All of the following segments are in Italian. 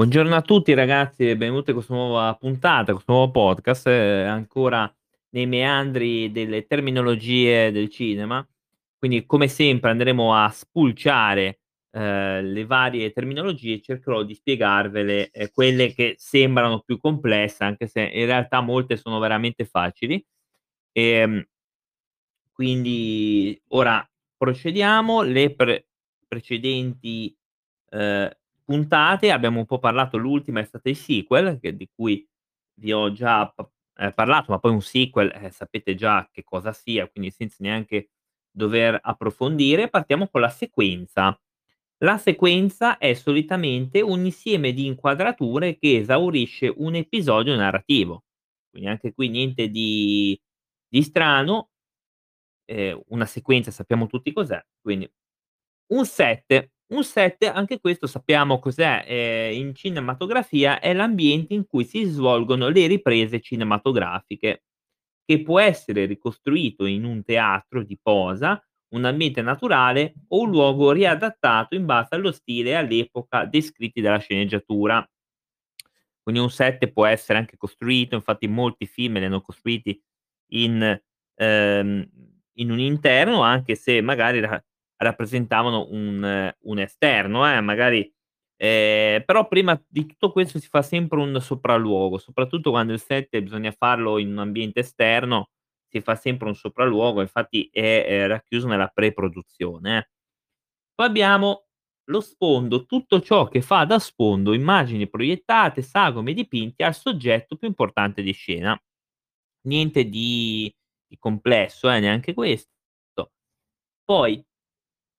Buongiorno a tutti ragazzi e benvenuti a questa nuova puntata, questo nuovo podcast, ehm, ancora nei meandri delle terminologie del cinema. Quindi come sempre andremo a spulciare, ehm, le varie terminologie e cercherò di spiegarvele, ehm, quelle che sembrano più complesse, anche se in realtà molte sono veramente facili. Ehm quindi ora procediamo. Le pre precedenti, ehm, puntate abbiamo un po' parlato l'ultima è stata i sequel, che di cui vi ho già p ehm, parlato, ma poi un sequel, eh, sapete già che cosa sia, quindi senza neanche dover approfondire. Partiamo con la sequenza. La sequenza è solitamente un insieme di inquadrature che esaurisce un episodio narrativo. Quindi anche qui niente di di strano. Ehm, una sequenza sappiamo tutti cos'è, quindi un set. Un set, anche questo sappiamo cos'è, ehm, in cinematografia è l'ambiente in cui si svolgono le riprese cinematografiche, che può essere ricostruito in un teatro di posa, un ambiente naturale o un luogo riadattato in base allo stile e all'epoca descritti dalla sceneggiatura. Quindi un set può essere anche costruito, infatti molti film li hanno costruiti in ehm, in un interno, anche se magari ra rappresentavano un un esterno, eh, magari ehm, però prima di tutto questo si fa sempre un sopralluogo, soprattutto quando il set bisogna farlo in un ambiente esterno, si fa sempre un sopralluogo, infatti è, ehm, racchiuso nella pre-produzione, eh. Poi abbiamo lo sfondo, tutto ciò che fa da sfondo, immagini proiettate, sagome, dipinti al soggetto più importante di scena. Niente di di complesso, eh, neanche questo. Poi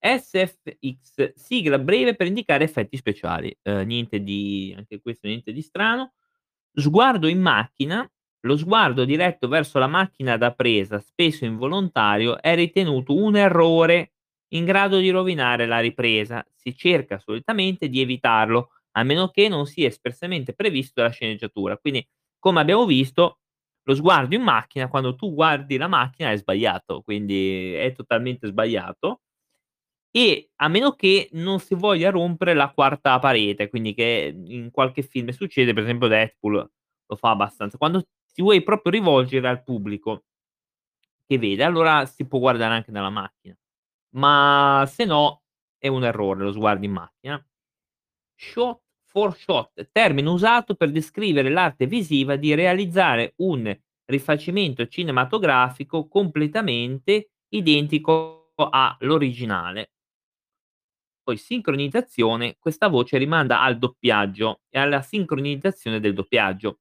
SFX, sigla breve per indicare effetti speciali. Ehm, niente di anche questo niente di strano. Sguardo in macchina, lo sguardo diretto verso la macchina da presa, spesso involontario, è ritenuto un errore in grado di rovinare la ripresa. Si cerca solitamente di evitarlo, a meno che non sia espressamente previsto dalla sceneggiatura. Quindi, come abbiamo visto, lo sguardo in macchina, quando tu guardi la macchina è sbagliato, quindi è totalmente sbagliato. E a meno che non si voglia rompere la quarta parete, quindi che in qualche film succede, per esempio Deadpool lo fa abbastanza. Quando ti vuoi proprio rivolgere al pubblico che vede, allora si può guardare anche dalla macchina. Ma se no è un errore lo sguardo in macchina. Shot for shot, termine usato per descrivere l'arte visiva di realizzare un rifacimento cinematografico completamente identico all'originale. Poi sincronizzazione, questa voce rimanda al doppiaggio e alla sincronizzazione del doppiaggio.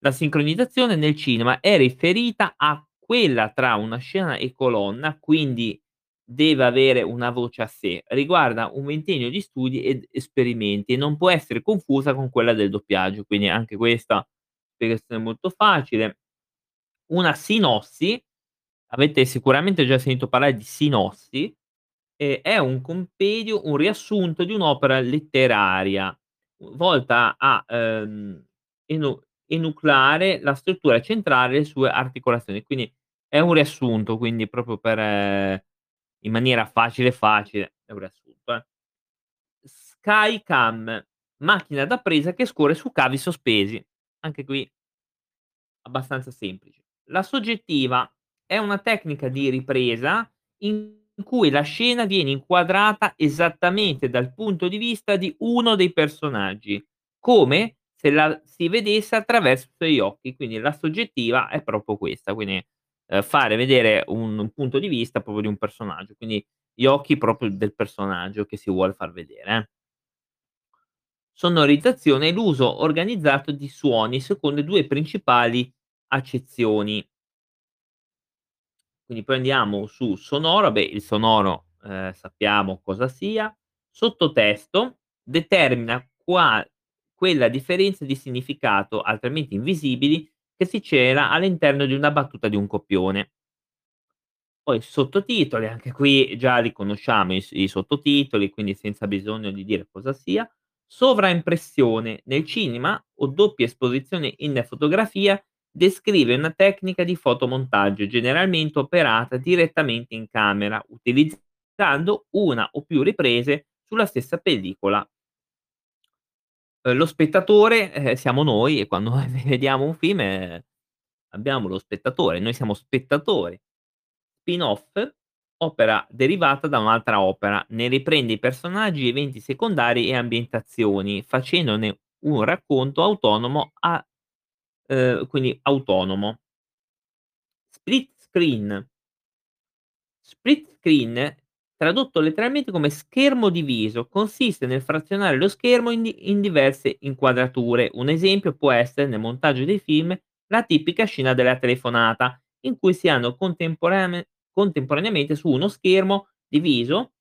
La sincronizzazione nel cinema è riferita a quella tra una scena e colonna, quindi deve avere una voce a sé. Riguarda un ventennio di studi ed esperimenti e non può essere confusa con quella del doppiaggio, quindi anche questa spiegazione molto facile. Una sinossi, avete sicuramente già sentito parlare di sinossi, ehm, è un compendio, un riassunto di un'opera letteraria, volta a, ehm, enu enucleare la struttura centrale e le sue articolazioni. Quindi è un riassunto, quindi proprio per in maniera facile, facile, è un riassunto, eh. Skycam, macchina da presa che scorre su cavi sospesi. Anche qui abbastanza semplice. La soggettiva è una tecnica di ripresa in cui la scena viene inquadrata esattamente dal punto di vista di uno dei personaggi, come se la si vedesse attraverso i suoi occhi. Quindi la soggettiva è proprio questa, quindi, ehm, fare vedere un un punto di vista proprio di un personaggio, quindi gli occhi proprio del personaggio che si vuole far vedere, eh. Sonorizzazione è l'uso organizzato di suoni secondo 2 principali accezioni. Quindi poi andiamo su sonoro, beh il sonoro, ehm, sappiamo cosa sia. Sottotesto determina qua quella differenza di significato, altrimenti invisibili, che si cela all'interno di una battuta di un copione. Poi sottotitoli, anche qui già li conosciamo i i sottotitoli, quindi senza bisogno di dire cosa sia. Sovraimpressione nel cinema o doppia esposizione in fotografia descrive una tecnica di fotomontaggio generalmente operata direttamente in camera, utilizzando una o più riprese sulla stessa pellicola. Uhm, lo spettatore, eh, siamo noi e quando vediamo un film, ehm, abbiamo lo spettatore, noi siamo spettatori. Spin-off, opera derivata da un'altra opera, ne riprende i personaggi, eventi secondari e ambientazioni, facendone un racconto autonomo a uhm, quindi autonomo. Split screen. Split screen, tradotto letteralmente come schermo diviso, consiste nel frazionare lo schermo in di in diverse inquadrature. Un esempio può essere, nel montaggio dei film, la tipica scena della telefonata, in cui si hanno contemporaneame contemporaneamente su uno schermo diviso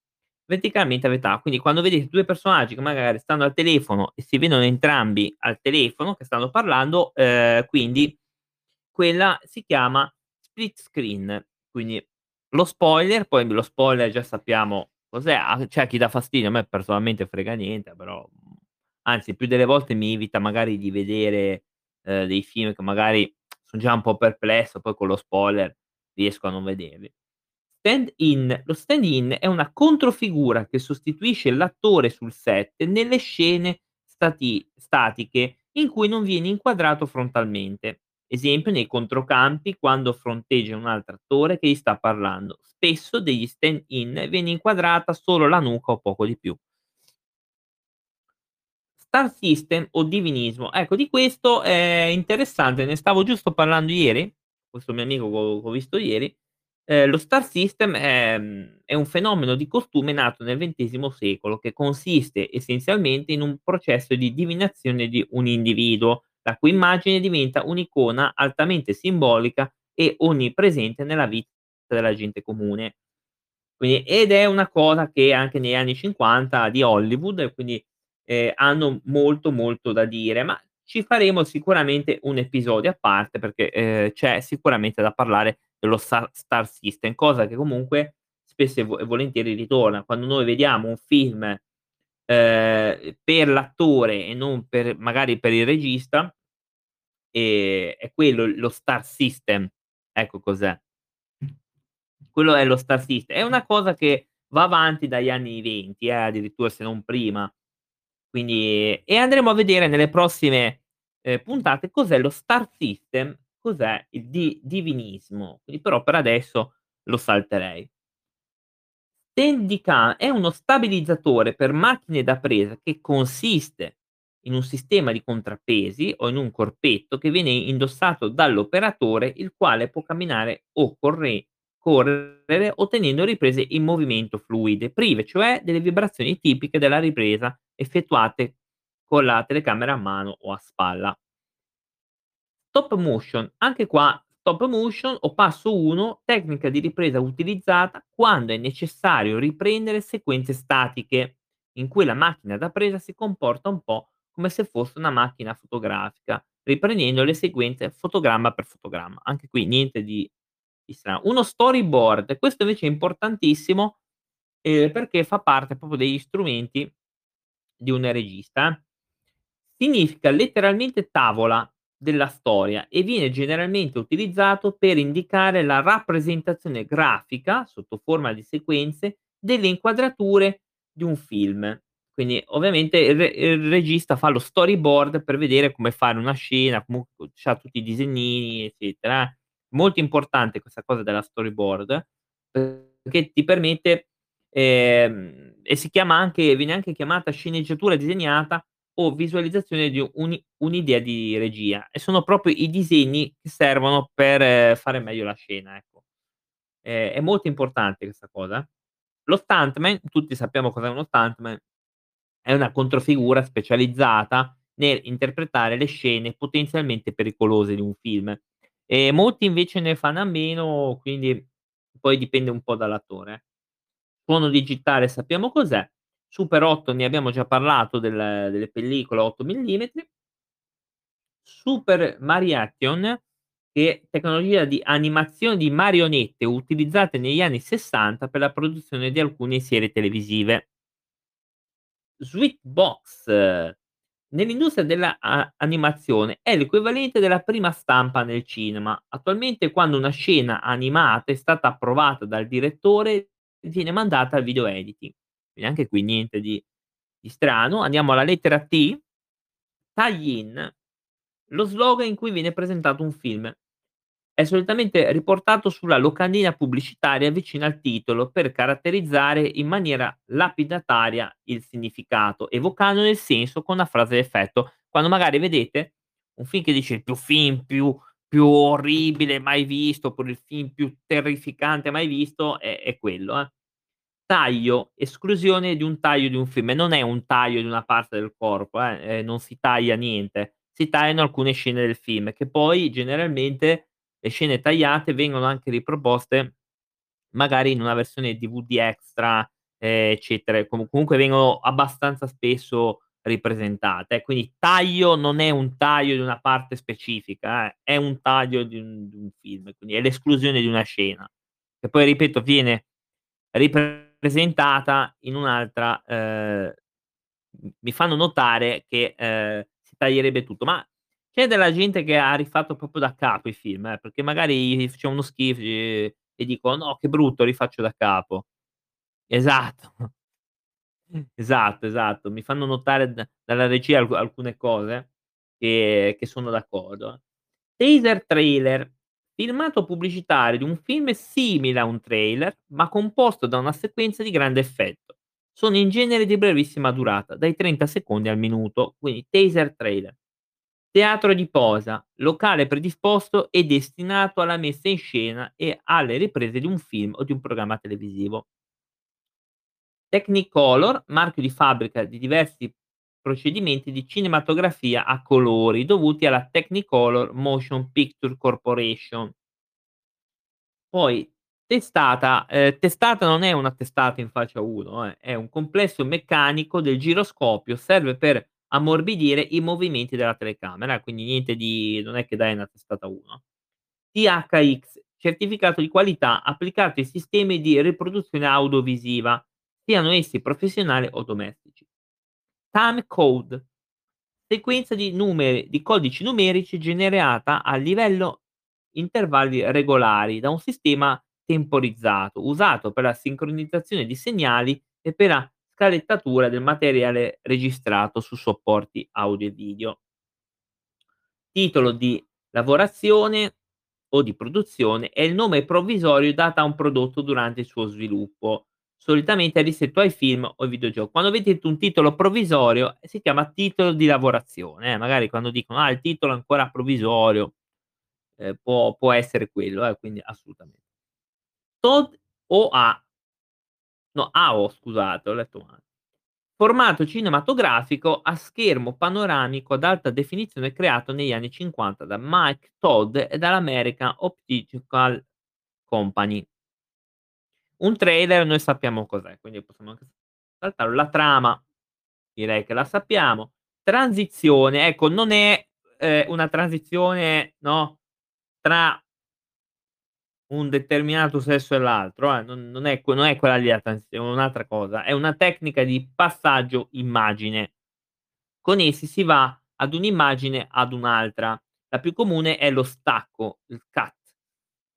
verticalmente a metà. Quindi quando vedete 2 personaggi che magari stanno al telefono e si vedono entrambi al telefono che stanno parlando, ehm, quindi quella si chiama split screen. Quindi lo spoiler, poi lo spoiler già sappiamo cos'è, a c'è a chi dà fastidio, a me personalmente frega niente, però anzi più delle volte mi evita magari di vedere, ehm, dei film che magari son già un po' perplesso, poi con lo spoiler riesco a non vederli. Stand in. Lo stand in è una controfigura che sostituisce l'attore sul set nelle scene stati statiche in cui non viene inquadrato frontalmente. Esempio nei controcampi quando fronteggia un altro attore che gli sta parlando. Spesso degli stand in viene inquadrata solo la nuca o poco di più. Star system o divinismo. Ecco di questo è interessante, ne stavo giusto parlando ieri, questo mio amico che ho visto ieri. Ehm, lo star system è mhmm, è un fenomeno di costume nato nel XX secolo che consiste essenzialmente in un processo di divinazione di un individuo, la cui immagine diventa un'icona altamente simbolica e onnipresente nella vita della gente comune. Quindi ed è una cosa che anche negli anni '50 di Hollywood, quindi, ehm, hanno molto, molto da dire, ma ci faremo sicuramente un episodio a parte perché, ehm, c'è sicuramente da parlare dello star star system, cosa che comunque spesso e vo volentieri ritorna. Quando noi vediamo un film, ehm, per l'attore e non per magari per il regista ehm, è quello lo star system. Ecco cos'è. Quello è lo star system. È una cosa che va avanti dagli anni '20 eh, addirittura se non prima. Quindi e andremo a vedere nelle prossime, ehm, puntate cos'è lo star system, cos'è il di divinismo. Quindi però per adesso lo salterei. Steadicam è uno stabilizzatore per macchine da presa che consiste in un sistema di contrappesi o in un corpetto che viene indossato dall'operatore, il quale può camminare o corre correre ottenendo riprese in movimento fluide, prive cioè delle vibrazioni tipiche della ripresa effettuate con la telecamera a mano o a spalla. Stop motion, anche qua stop motion o passo 1, tecnica di ripresa utilizzata quando è necessario riprendere sequenze statiche, in cui la macchina da presa si comporta un po' come se fosse una macchina fotografica, riprendendo le sequenze fotogramma per fotogramma. Anche qui niente di di strano. Uno storyboard, questo invece è importantissimo, ehm, perché fa parte proprio degli strumenti di un regista. Significa letteralmente tavola della storia e viene generalmente utilizzato per indicare la rappresentazione grafica, sotto forma di sequenze, delle inquadrature di un film. Quindi ovviamente il re il regista fa lo storyboard per vedere come fare una scena, comunque c'ha tutti i disegnini, eccetera, eh. Molto importante questa cosa della storyboard, perché ti permette ehm, e si chiama anche viene anche chiamata sceneggiatura disegnata o visualizzazione di uni un'idea di regia e sono proprio i disegni che servono per fare meglio la scena, ecco. Ehm, è molto importante questa cosa. Lo stuntman, tutti sappiamo cos'è uno stuntman, è una controfigura specializzata nel interpretare le scene potenzialmente pericolose di un film. E molti invece ne fanno a meno, quindi poi dipende un po' dall'attore, eh. Suono digitale sappiamo cos'è. Super 8 ne abbiamo già parlato del delle pellicole 8 millimetri. Super Mariation, che tecnologia di animazione di marionette utilizzate negli anni '60 per la produzione di alcune serie televisive. Sweetbox, nell'industria della a animazione è l'equivalente della prima stampa nel cinema. Attualmente quando una scena animata è stata approvata dal direttore, viene mandata al video editing. Quindi anche qui niente di di strano. Andiamo alla lettera T. Tie-in, lo slogan in cui viene presentato un film. È solitamente riportato sulla locandina pubblicitaria vicino al titolo per caratterizzare in maniera lapidataria il significato, evocandone il senso con una frase d'effetto. Quando magari vedete un film che dice: "Il più film più più orribile mai visto", oppure "Il film più terrificante mai visto", è è quello, eh. Taglio, esclusione di un taglio di un film e non è un taglio di una parte del corpo, eh, ehm, non si taglia niente, si tagliano alcune scene del film che poi generalmente le scene tagliate vengono anche riproposte magari in una versione DVD extra, ehm, eccetera, comu comunque vengono abbastanza spesso ripresentate, eh. Quindi taglio non è un taglio di una parte specifica, eh, è un taglio di un di un film, quindi è l'esclusione di una scena, che poi ripeto viene ripresentata in un'altra m mi fanno notare che, ehm, si taglierebbe tutto, ma c'è della gente che ha rifatto proprio da capo i film, eh, perché magari gli facevano schifo e dicono: "No, che brutto, rifaccio da capo." Esatto. Esatto, esatto. Mi fanno notare da dalla regia alc alcune cose che che sono d'accordo. Teaser trailer, filmato pubblicitario di un film simile a un trailer, ma composto da una sequenza di grande effetto. Sono in genere di brevissima durata, dai 30 secondi al minuto, quindi teaser trailer. Teatro di posa, locale predisposto e destinato alla messa in scena e alle riprese di un film o di un programma televisivo. Technicolor, marchio di fabbrica di diversi procedimenti di cinematografia a colori dovuti alla Technicolor Motion Picture Corporation. Poi testata, ehm, testata non è una testata in faccia a uno, eh, è un complesso meccanico del giroscopio, serve per ammorbidire i movimenti della telecamera, quindi niente di non è che dai una testata a uno. THX, certificato di qualità applicato ai sistemi di riproduzione audiovisiva, siano essi professionali o domestici. Time code, sequenza di numeri di codici numerici generata a livello intervalli regolari da un sistema temporizzato, usato per la sincronizzazione di segnali e per la scalettatura del materiale registrato su supporti audio e video. Titolo di lavorazione o di produzione è il nome provvisorio dato a un prodotto durante il suo sviluppo, solitamente risetto ai film o ai videogiochi. Quando vedete un titolo provvisorio si chiama titolo di lavorazione, eh, magari quando dicono: "Ah, il titolo è ancora provvisorio." Ehm, può può essere quello, eh, quindi assolutamen TOD o A no, AO scusate, ho letto male. Formato cinematografico a schermo panoramico ad alta definizione creato negli anni '50 da Mike Todd e dall'American Optical Company. Un trailer noi sappiamo cos'è, quindi possiamo anche saltarlo. La trama direi che la sappiamo. Transizione, ecco, non è, ehm, una transizione, no, tra un determinato sesso e l'altro, eh, non non è non è quella lì la transizione, è un'altra cosa. È una tecnica di passaggio immagine. Con essi si va ad un'immagine ad un'altra. La più comune è lo stacco, il cut.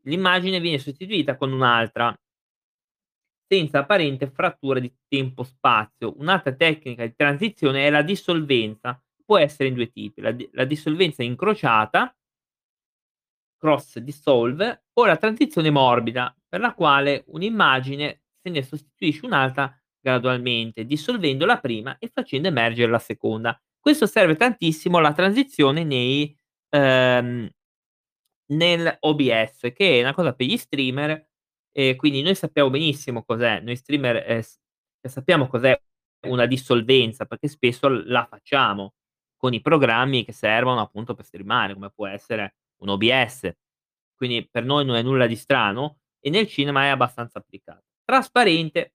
L'immagine viene sostituita con un'altra senza apparente frattura di tempo-spazio. Un'altra tecnica di transizione è la dissolvenza, può essere in 2 tipi: la la dissolvenza incrociata cross dissolve o la transizione morbida, per la quale un'immagine se ne sostituisce un'altra gradualmente, dissolvendo la prima e facendo emergere la seconda. Questo serve tantissimo alla transizione nei ehm, nel OBS, che è una cosa per gli streamer, e quindi noi sappiamo benissimo cos'è, noi streamer, ehm, s sappiamo cos'è una dissolvenza, perché spesso la facciamo con i programmi che servono appunto per streamare, come può essere un OBS. Quindi per noi non è nulla di strano e nel cinema è abbastanza applicato. Trasparente.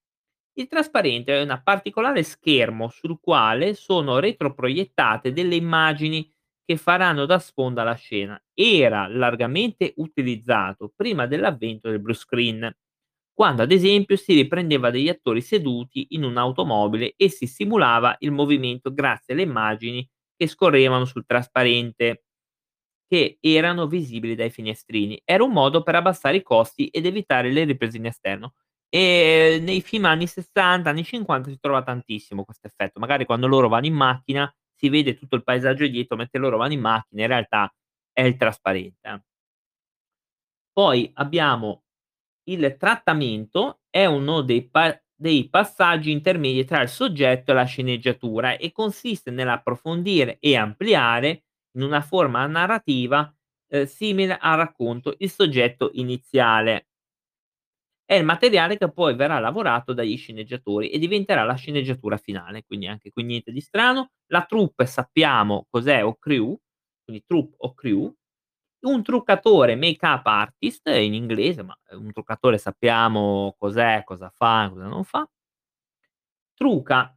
Il trasparente è una particolare schermo sul quale sono retroproiettate delle immagini che faranno da sponda alla scena. Era largamente utilizzato prima dell'avvento del blue screen, quando ad esempio si riprendeva degli attori seduti in un'automobile e si simulava il movimento grazie alle immagini che scorrevano sul trasparente che erano visibili dai finestrini. Era un modo per abbassare i costi ed evitare le riprese in esterno. E nei film anni '60, anni '50 si trova tantissimo questo effetto. Magari quando loro vanno in macchina si vede tutto il paesaggio dietro mentre loro vanno in macchina, in realtà è il trasparente, eh. Poi abbiamo il trattamento, è uno dei pa dei passaggi intermedi tra il soggetto e la sceneggiatura e consiste nell'approfondire e ampliare in una forma narrativa, ehm, simile al racconto, il soggetto iniziale. È il materiale che poi verrà lavorato dagli sceneggiatori e diventerà la sceneggiatura finale, quindi anche qui niente di strano. La troupe sappiamo cos'è o crew, quindi troupe o crew. Un truccatore, make-up artist in inglese, ma, un truccatore sappiamo cos'è, cosa fa, cosa non fa. Trucca,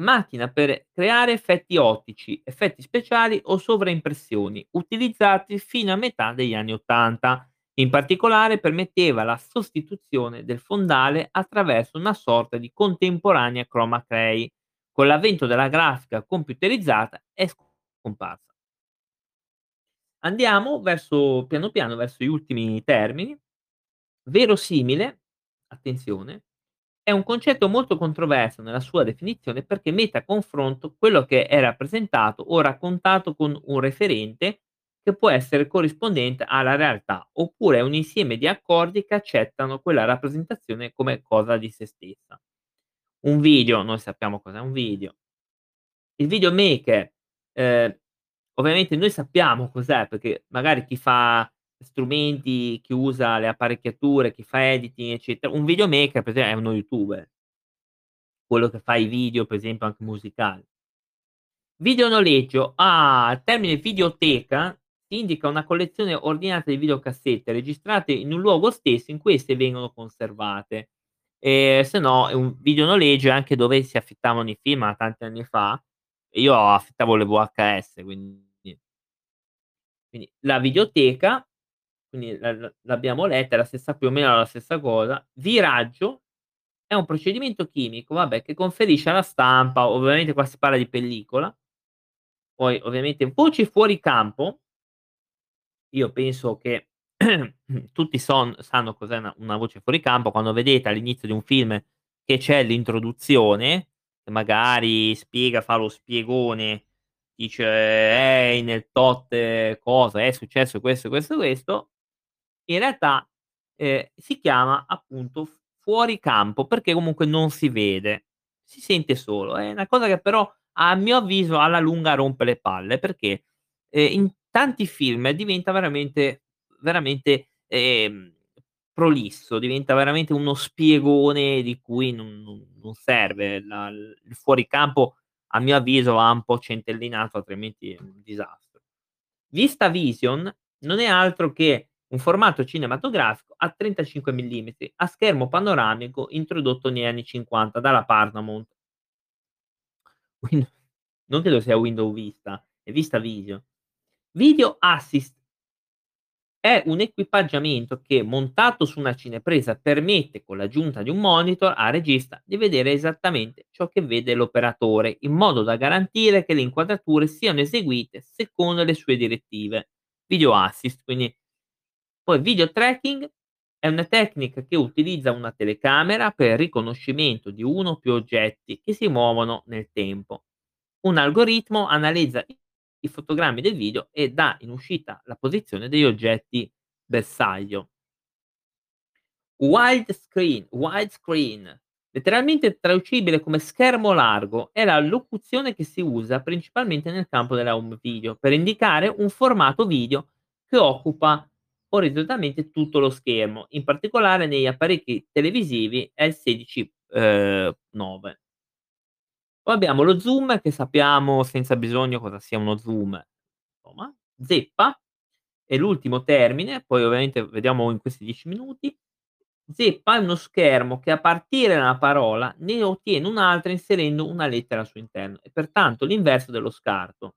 macchina per creare effetti ottici, effetti speciali o sovraimpressioni, utilizzati fino a metà degli anni '80. In particolare permetteva la sostituzione del fondale attraverso una sorta di contemporanea chroma key. Con l'avvento della grafica computerizzata è scomparsa. Andiamo verso piano piano verso gli ultimi termini. Verosimile, attenzione, è un concetto molto controverso nella sua definizione perché mette a confronto quello che è rappresentato o raccontato con un referente che può essere corrispondente alla realtà, oppure un insieme di accordi che accettano quella rappresentazione come cosa di se stessa. Un video, noi sappiamo cos'è un video. Il videomaker, ehm, ovviamente noi sappiamo cos'è, perché magari chi fa strumenti, chi usa le apparecchiature, chi fa editing, eccetera, un videomaker per esempio è uno youtuber. Quello che fa i video, per esempio anche musicali. Videonoleggio: ah, il termine videoteca indica una collezione ordinata di videocassette registrate in un luogo stesso in cui esse vengono conservate. Ehm, se no è un videonoleggio è anche dove si affittavano i film tanti anni fa. Io affittavo le VHS, quindi quindi la videoteca, quindi la l'abbiamo letta, è la stessa più o meno la stessa cosa. Viraggio è un procedimento chimico, vabbè, che conferisce alla stampa ovviamente qua si parla di pellicola poi ovviamente voci fuori campo io penso che tutti son sanno cos'è una una voce fuori campo, quando vedete all'inizio di un film che c'è l'introduzione, che magari spiega fa lo spiegone, dice: "Eh, nel tot cosa, è successo questo, questo, questo", in realtà, ehm, si chiama appunto fuori campo, perché comunque non si vede, si sente solo. È una cosa che però, a mio avviso, alla lunga rompe le palle, perché, ehm, in tanti film diventa veramente veramente, ehm, prolisso, diventa veramente uno spiegone di cui non non serve. La il il fuori campo, a mio avviso, va un po' centellinato, altrimenti è un disastro. VistaVision non è altro che un formato cinematografico a 35 millimetri, a schermo panoramico introdotto negli anni '50 dalla Paramount. Non credo sia Window Vista, è VistaVision. Video Assist è un equipaggiamento che, montato su una cinepresa, permette, con l'aggiunta di un monitor al regista, di vedere esattamente ciò che vede l'operatore, in modo da garantire che le inquadrature siano eseguite secondo le sue direttive. Video Assist, quindi poi video tracking è una tecnica che utilizza una telecamera per il riconoscimento di 1 o più oggetti che si muovono nel tempo. Un algoritmo analizza i fotogrammi del video e dà in uscita la posizione degli oggetti bersaglio. Widescreen widescreen, letteralmente traducibile come schermo largo, è la locuzione che si usa principalmente nel campo della home video, per indicare un formato video che occupa orizzontalmente tutto lo schermo, in particolare negli apparecchi televisivi è il 16, ehm, 9. Poi abbiamo lo zoom che sappiamo senza bisogno cosa sia uno zoom, insomma. Zeppa è l'ultimo termine, poi ovviamente vediamo in questi 10 minuti. Zeppa è uno schermo che a partire da una parola ne ottiene un'altra inserendo una lettera al suo interno, è pertanto l'inverso dello scarto.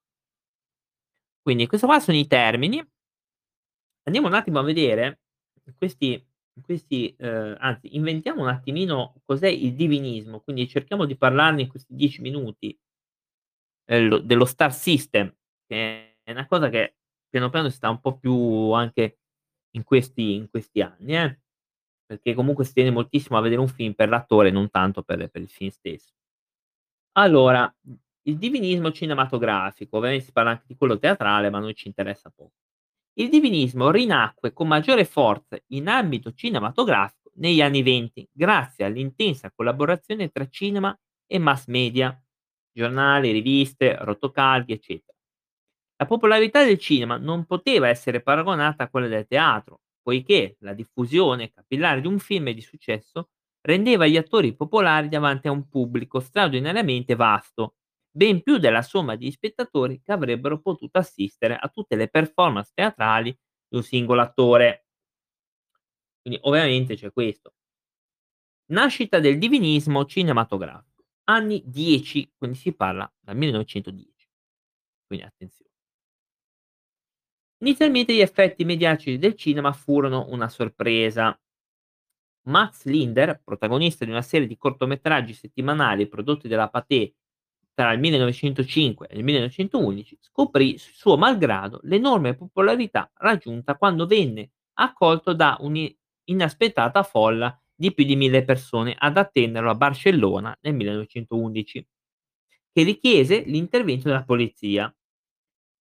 Quindi questo qua sono i termini. Andiamo un attimo a vedere questi questi ehm, anzi inventiamo un attimino cos'è il divinismo, quindi cerchiamo di parlarne in questi 10 minuti. Dello dello star system, che è una cosa che piano piano si sta un po' più anche in questi in questi anni, eh, perché comunque si tiene moltissimo a vedere un film per l'attore, non tanto per per il film stesso. Allora, Il divinismo cinematografico, ovviamente si parla anche di quello teatrale, ma a noi ci interessa poco. Il divinismo rinacque con maggiore forza in ambito cinematografico negli anni '20, grazie all'intensa collaborazione tra cinema e mass media, giornali, riviste, rotocalchi, eccetera. La popolarità del cinema non poteva essere paragonata a quella del teatro, poiché la diffusione capillare di un film di successo rendeva gli attori popolari davanti a un pubblico straordinariamente vasto, ben più della somma di spettatori che avrebbero potuto assistere a tutte le performance teatrali di un singolo attore. Quindi ovviamente c'è questo. Nascita del divinismo cinematografico. Anni 10, quindi si parla dal 1910. Quindi attenzione. Inizialmente gli effetti mediatici del cinema furono una sorpresa. Max Linder, protagonista di una serie di cortometraggi settimanali prodotti dalla Pathé tra il 1905 e il 1911, scoprì suo malgrado l'enorme popolarità raggiunta quando venne accolto da un'inaspettata folla di più di 1000 persone ad attenderlo a Barcellona nel 1911, che richiese l'intervento della polizia.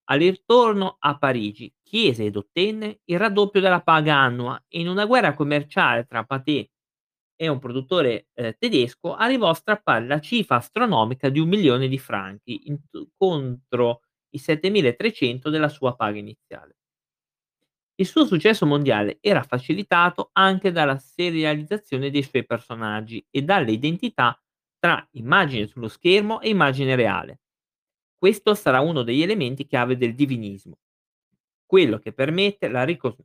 Al ritorno a Parigi chiese ed ottenne il raddoppio della paga annua e in una guerra commerciale tra Pathé e un produttore eh, tedesco arrivò a strappare la cifra astronomica di un milione di franchi in, contro i 7300 della sua paga iniziale. Il suo successo mondiale era facilitato anche dalla serializzazione dei suoi personaggi e dalle identità tra immagine sullo schermo e immagine reale. Questo sarà uno degli elementi chiave del divinismo, quello che permette la ricon-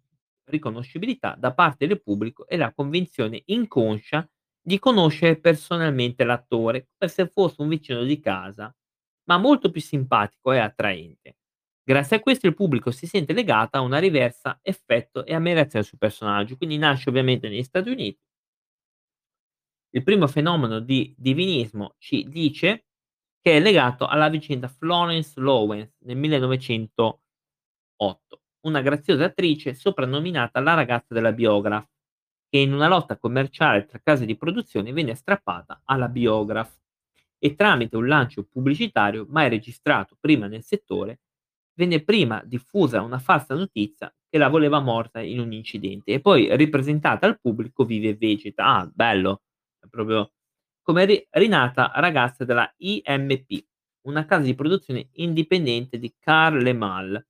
riconoscibilità da parte del pubblico e la convinzione inconscia di conoscere personalmente l'attore, come se fosse un vicino di casa, ma molto più simpatico e attraente. Grazie a questo il pubblico si sente legato a una riversa effetto e ammirazione sul personaggio, quindi nasce ovviamente negli Stati Uniti. Il primo fenomeno di divinismo ci dice che è legato alla vicenda Florence Lowens nel 1908 una graziosa attrice soprannominata la ragazza della Biograph, che in una lotta commerciale tra case di produzione venne strappata alla Biograph e tramite un lancio pubblicitario mai registrato prima nel settore, venne prima diffusa una falsa notizia che la voleva morta in un incidente e poi ripresentata al pubblico vive e vegeta. Ah, bello, è proprio come ri- rinata ragazza della IMP, una casa di produzione indipendente di Karl Le Mal,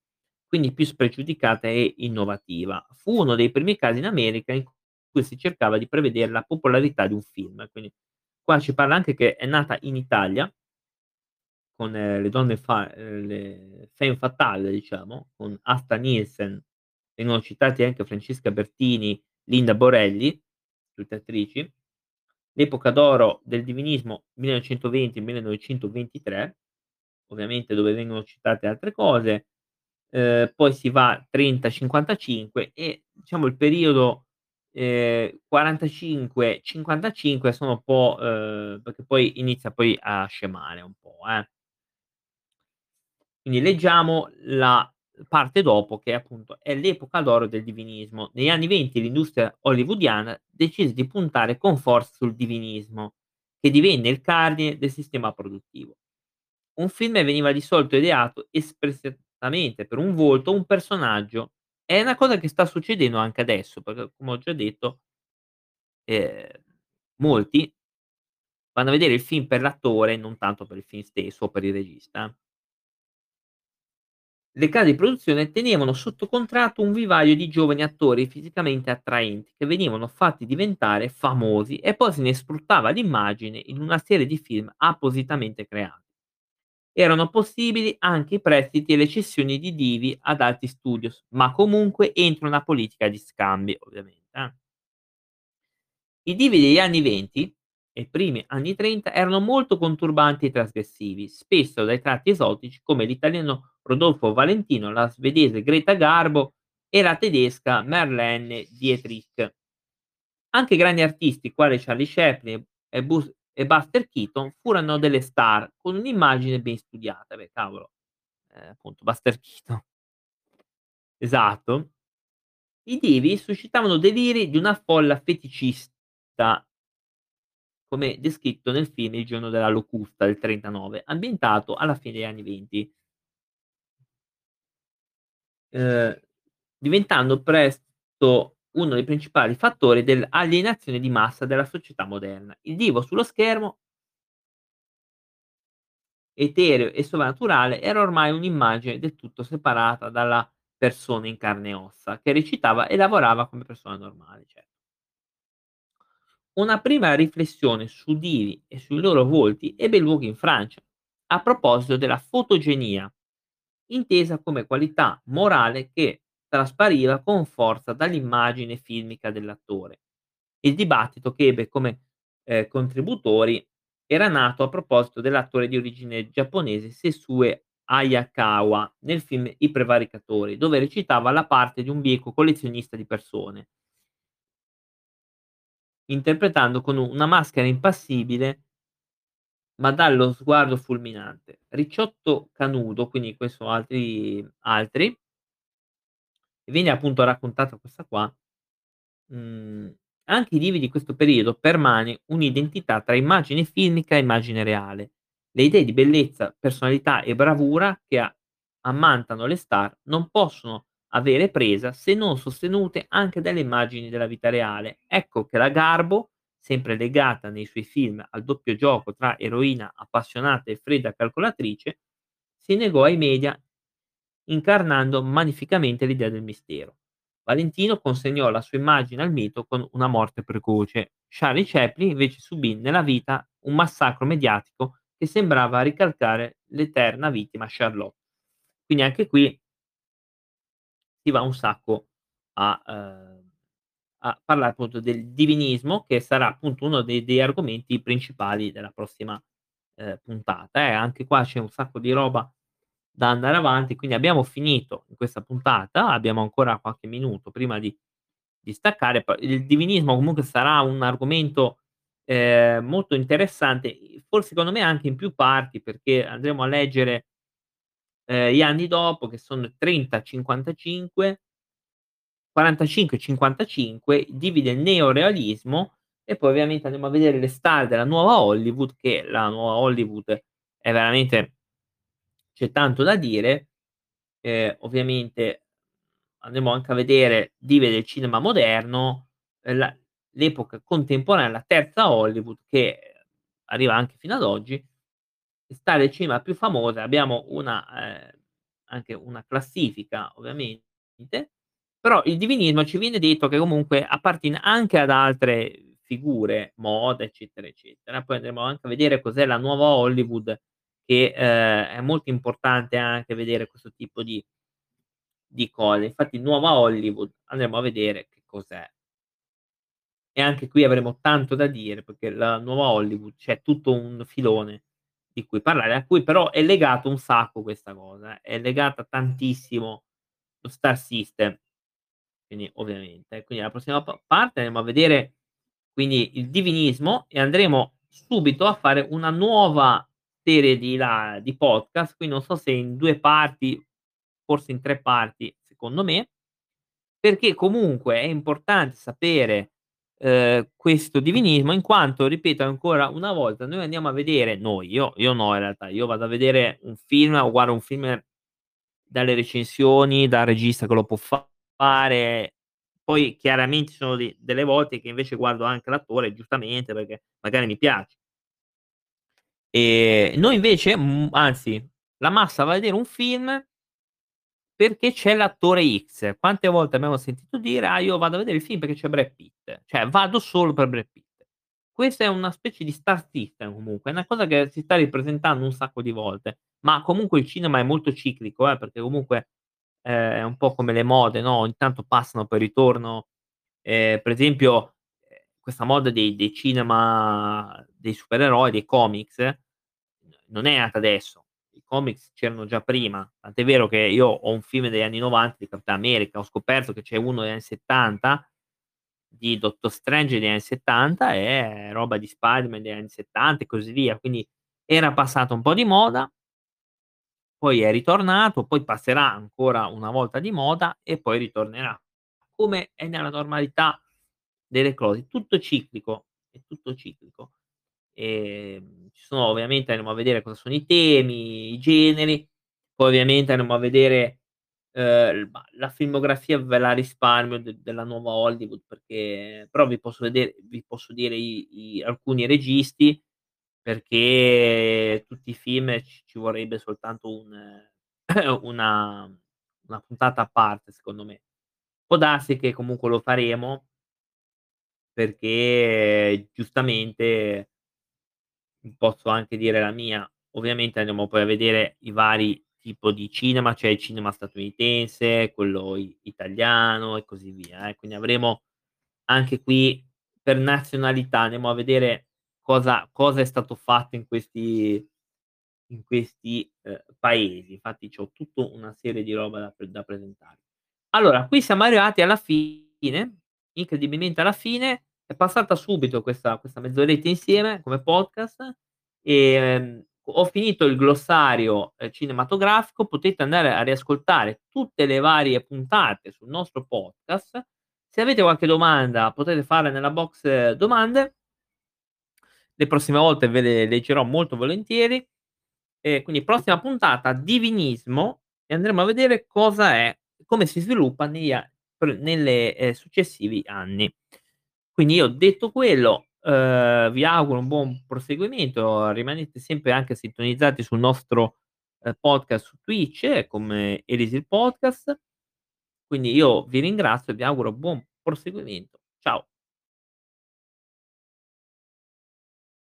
quindi più spregiudicata e innovativa. Fu uno dei primi casi in America in cui si cercava di prevedere la popolarità di un film. Quindi qua ci parla anche che è nata in Italia con eh, le donne fa- eh, le femme fatale, diciamo, con Asta Nielsen, vengono citati anche Francesca Bertini, Linda Borelli, tutte attrici. L'epoca d'oro del divinismo 1920-1923, ovviamente dove vengono citate altre cose, eh, poi si va 30-55 e diciamo il periodo eh, 45-55 sono un po' eh, perché poi inizia poi a scemare un po'. Eh. Quindi leggiamo la parte dopo che appunto è l'epoca d'oro del divinismo. Negli anni 20 l'industria hollywoodiana decise di puntare con forza sul divinismo, che divenne il cardine del sistema produttivo. Un film veniva di solito ideato espress- esattamente per un volto, un personaggio. È una cosa che sta succedendo anche adesso, perché come ho già detto, ehm, molti vanno a vedere il film per l'attore, non tanto per il film stesso o per il regista. Le case di produzione tenevano sotto contratto un vivaio di giovani attori fisicamente attraenti che venivano fatti diventare famosi e poi se ne sfruttava l'immagine in una serie di film appositamente creati. Erano possibili anche i prestiti e le cessioni di divi ad altri studios, ma comunque entro una politica di scambi, ovviamente. Eh. I divi degli anni 20 e primi anni 30 erano molto conturbanti e trasgressivi, spesso dai tratti esotici come l'italiano Rodolfo Valentino, la svedese Greta Garbo e la tedesca Marlene Dietrich. Anche grandi artisti quali Charlie Chaplin e, Bus- e Buster Keaton furono delle star con un'immagine ben studiata. Beh, cavolo, eh, appunto, Buster Keaton. Esatto. I divi suscitavano deliri di una folla feticista come descritto nel film Il giorno della locusta del '39, ambientato alla fine degli anni '20. Ehm, diventando presto uno dei principali fattori dell'alienazione di massa della società moderna. Il divo sullo schermo etereo e sovrannaturale era ormai un'immagine del tutto separata dalla persona in carne e ossa, che recitava e lavorava come persona normale, cer Una prima riflessione su divi e sui loro volti ebbe luogo in Francia, a proposito della fotogenia, intesa come qualità morale che traspariva con forza dall'immagine filmica dell'attore. Il dibattito che ebbe come, ehm, contributori era nato a proposito dell'attore di origine giapponese Sessue Hayakawa nel film I prevaricatori, dove recitava la parte di un bieco collezionista di persone interpretando con una maschera impassibile ma dallo sguardo fulminante. Ricciotto Canudo, quindi questo altri altri viene appunto raccontata questa qua, mhmm, anche i divi di questo periodo permane un'identità tra immagine filmica e immagine reale. Le idee di bellezza, personalità e bravura che a ammantano le star non possono avere presa se non sostenute anche dalle immagini della vita reale. Ecco che la Garbo, sempre legata nei suoi film al doppio gioco tra eroina appassionata e fredda calcolatrice, si negò ai media incarnando magnificamente l'idea del mistero. Valentino consegnò la sua immagine al mito con una morte precoce. Charlie Chaplin invece subì nella vita un massacro mediatico che sembrava ricalcare l'eterna vittima Charlotte. Quindi anche qui si va un sacco a, ehm, a parlare appunto del divinismo, che sarà appunto uno dei degli argomenti principali della prossima, ehm, puntata, eh. Anche qua c'è un sacco di roba da andare avanti, quindi abbiamo finito in questa puntata, abbiamo ancora qualche minuto prima di di staccare, il divinismo comunque sarà un argomento, ehm, molto interessante, forse secondo me anche in più parti, perché andremo a leggere ehm, gli anni dopo che sono 30, 55 45, 55, divide il neorealismo e poi ovviamente andremo a vedere le star della nuova Hollywood, che la nuova Hollywood è veramente c'è tanto da dire. Ehm, ovviamente andremo anche a vedere dive del cinema moderno, ehm, la l'epoca contemporanea, la terza Hollywood che arriva anche fino ad oggi. Star del cinema più famose, abbiamo una ehm, anche una classifica ovviamente, però il divinismo ci viene detto che comunque appartiene anche ad altre figure, moda, eccetera, eccetera. Poi andremo anche a vedere cos'è la nuova Hollywood che, ehm, è molto importante anche vedere questo tipo di di cose. Infatti nuova Hollywood andremo a vedere che cos'è. E anche qui avremo tanto da dire, perché la nuova Hollywood c'è tutto un filone di cui parlare, a cui però è legato un sacco questa cosa, eh, è legata tantissimo lo star system. Quindi ovviamente. Quindi alla prossima pa parte andremo a vedere quindi il divinismo e andremo subito a fare una nuova serie di la di podcast, qui non so se in 2 parti, forse in 3 parti, secondo me, perché comunque è importante sapere, ehm, questo divinismo in quanto, ripeto ancora una volta, noi andiamo a vedere noi, io io no in realtà, io vado a vedere un film o guardo un film dalle recensioni, dal regista che lo può fare, poi chiaramente ci sono de delle volte che invece guardo anche l'attore, giustamente, perché magari mi piace. Ehm, noi invece, mhmm, anzi, la massa va a vedere un film perché c'è l'attore X. Quante volte abbiamo sentito dire: "Ah, io vado a vedere il film perché c'è Brad Pitt." Cioè, vado solo per Brad Pitt. Questa è una specie di star system comunque, è una cosa che si sta ripresentando un sacco di volte, ma comunque il cinema è molto ciclico, eh, perché comunque, ehm, è un po' come le mode, no, ogni tanto passano poi ritornano. Ehm, per esempio, questa moda dei dei cinema dei supereroi, dei comics, non è nata adesso. I comics c'erano già prima, tant'è vero che io ho un film degli anni '90 di Capitan America, ho scoperto che c'è uno degli anni '70 di Doctor Strange degli anni '70 e roba di Spider-Man degli anni '70 e così via. Quindi era passata un po' di moda poi è ritornato, poi passerà ancora una volta di moda e poi ritornerà. Come è nella normalità delle cose, tutto ciclico, è tutto ciclico. Ehm, ci sono ovviamente andremo a vedere cosa sono i temi, i generi, poi ovviamente andremo a vedere, bah, la filmografia ve la risparmio de della nuova Hollywood perché però vi posso vede vi posso dire i i alcuni registi, perché tutti i film ci ci vorrebbe soltanto un una una puntata a parte secondo me. Può darsi che comunque lo faremo perché giustamente Mh, posso anche dire la mia. Ovviamente andremo poi a vedere i vari tipo di cinema, c'è il cinema statunitense, quello italiano e così via, eh. Quindi avremo anche qui per nazionalità, andiamo a vedere cosa cosa è stato fatto in questi in questi, ehm, paesi. Infatti c'ho tutto una serie di roba da da presentare. Allora, qui siamo arrivati alla fine, incredibilmente alla fine, è passata subito questa questa mezz'oretta insieme come podcast, ehm, ho finito il glossario, ehm, cinematografico, potete andare a riascoltare tutte le varie puntate sul nostro podcast. Se avete qualche domanda potete farla nella box domande. Le prossime volte ve le leggerò molto volentieri. E quindi prossima puntata divinismo e andremo a vedere cosa è come si sviluppa negli a pr nelle, ehm, successivi anni. Quindi io detto quello, uhm, vi auguro un buon proseguimento, rimanete sempre anche sintonizzati sul nostro, ehm, podcast su Twitch come Elisir Podcast. Quindi io vi ringrazio e vi auguro buon proseguimento. Ciao.